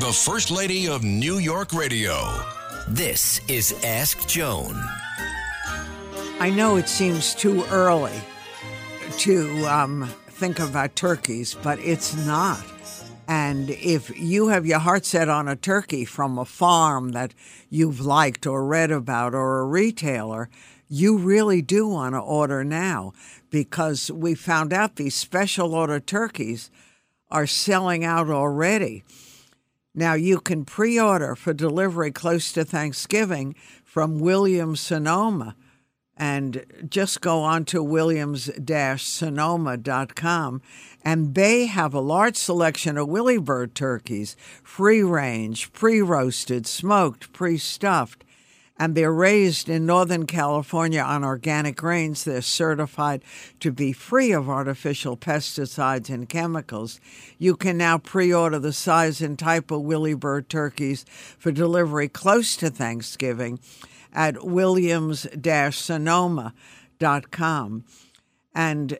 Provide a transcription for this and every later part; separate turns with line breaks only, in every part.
The First Lady of New York Radio.
This is Ask Joan.
I know it seems too early to um, think about turkeys, but it's not. And if you have your heart set on a turkey from a farm that you've liked or read about or a retailer, you really do want to order now because we found out these special order turkeys are selling out already. Now you can pre order for delivery close to Thanksgiving from Williams Sonoma. And just go on to williams sonoma.com and they have a large selection of Willie Bird turkeys, free range, pre roasted, smoked, pre stuffed. And they're raised in Northern California on organic grains. They're certified to be free of artificial pesticides and chemicals. You can now pre order the size and type of Willie Bird turkeys for delivery close to Thanksgiving at williams sonoma.com. And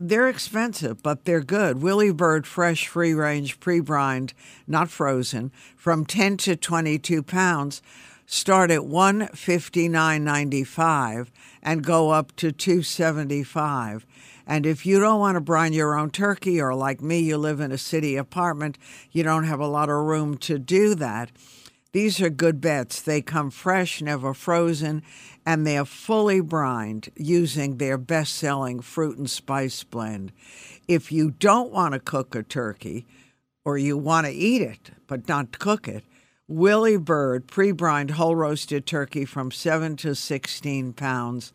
they're expensive, but they're good. Willie Bird fresh, free range, pre brined, not frozen, from 10 to 22 pounds, start at 159.95 and go up to 275. And if you don't want to brine your own turkey, or like me, you live in a city apartment, you don't have a lot of room to do that. These are good bets. They come fresh, never frozen, and they're fully brined using their best selling fruit and spice blend. If you don't want to cook a turkey, or you want to eat it but not cook it, Willie Bird pre brined whole roasted turkey from 7 to 16 pounds.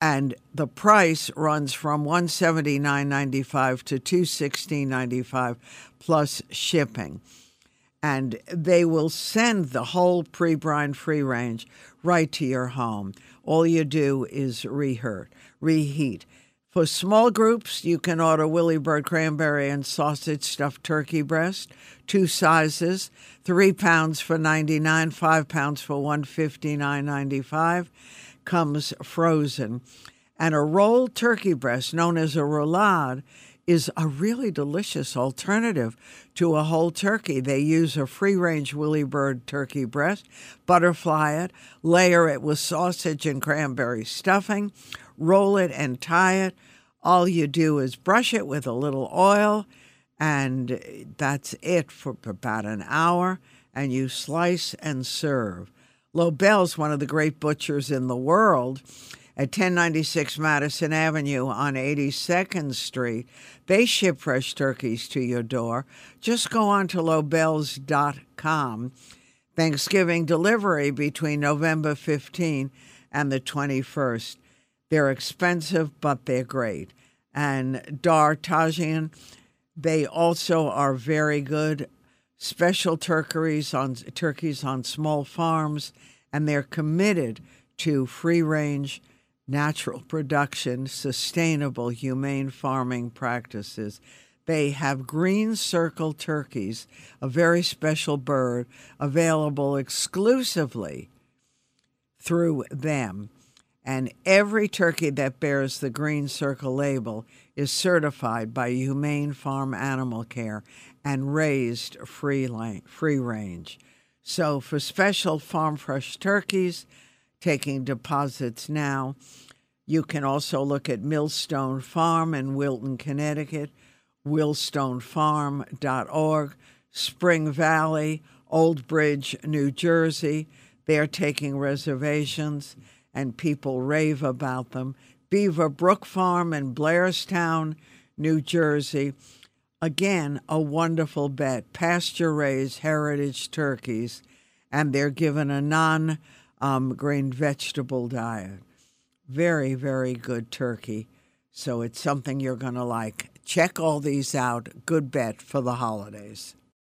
And the price runs from $179.95 to $216.95 plus shipping and they will send the whole pre brine free range right to your home. All you do is reheat. reheat. For small groups, you can order Willie Bird cranberry and sausage stuffed turkey breast, two sizes, three pounds for ninety nine, five pounds for one fifty nine ninety five, comes frozen, and a rolled turkey breast known as a roulade is a really delicious alternative to a whole turkey. They use a free range Willie Bird turkey breast, butterfly it, layer it with sausage and cranberry stuffing, roll it and tie it. All you do is brush it with a little oil, and that's it for about an hour, and you slice and serve. Lobel's one of the great butchers in the world at 1096 Madison Avenue on 82nd Street. They ship fresh turkeys to your door. Just go on to lobels.com. Thanksgiving delivery between November 15 and the 21st. They're expensive, but they're great. And D'Artagnan, they also are very good. Special turkeys on turkeys on small farms, and they're committed to free range natural production, sustainable, humane farming practices. They have green circle turkeys, a very special bird available exclusively through them. And every turkey that bears the green circle label is certified by Humane Farm Animal Care and raised free, free range. So, for special farm fresh turkeys, taking deposits now. You can also look at Millstone Farm in Wilton, Connecticut, millstonefarm.org, Spring Valley, Old Bridge, New Jersey. They're taking reservations and people rave about them. Beaver Brook Farm in Blairstown, New Jersey. Again, a wonderful bet. Pasture raised heritage turkeys, and they're given a non um, grain vegetable diet. Very, very good turkey. So it's something you're going to like. check all these out. Good bet for the holidays.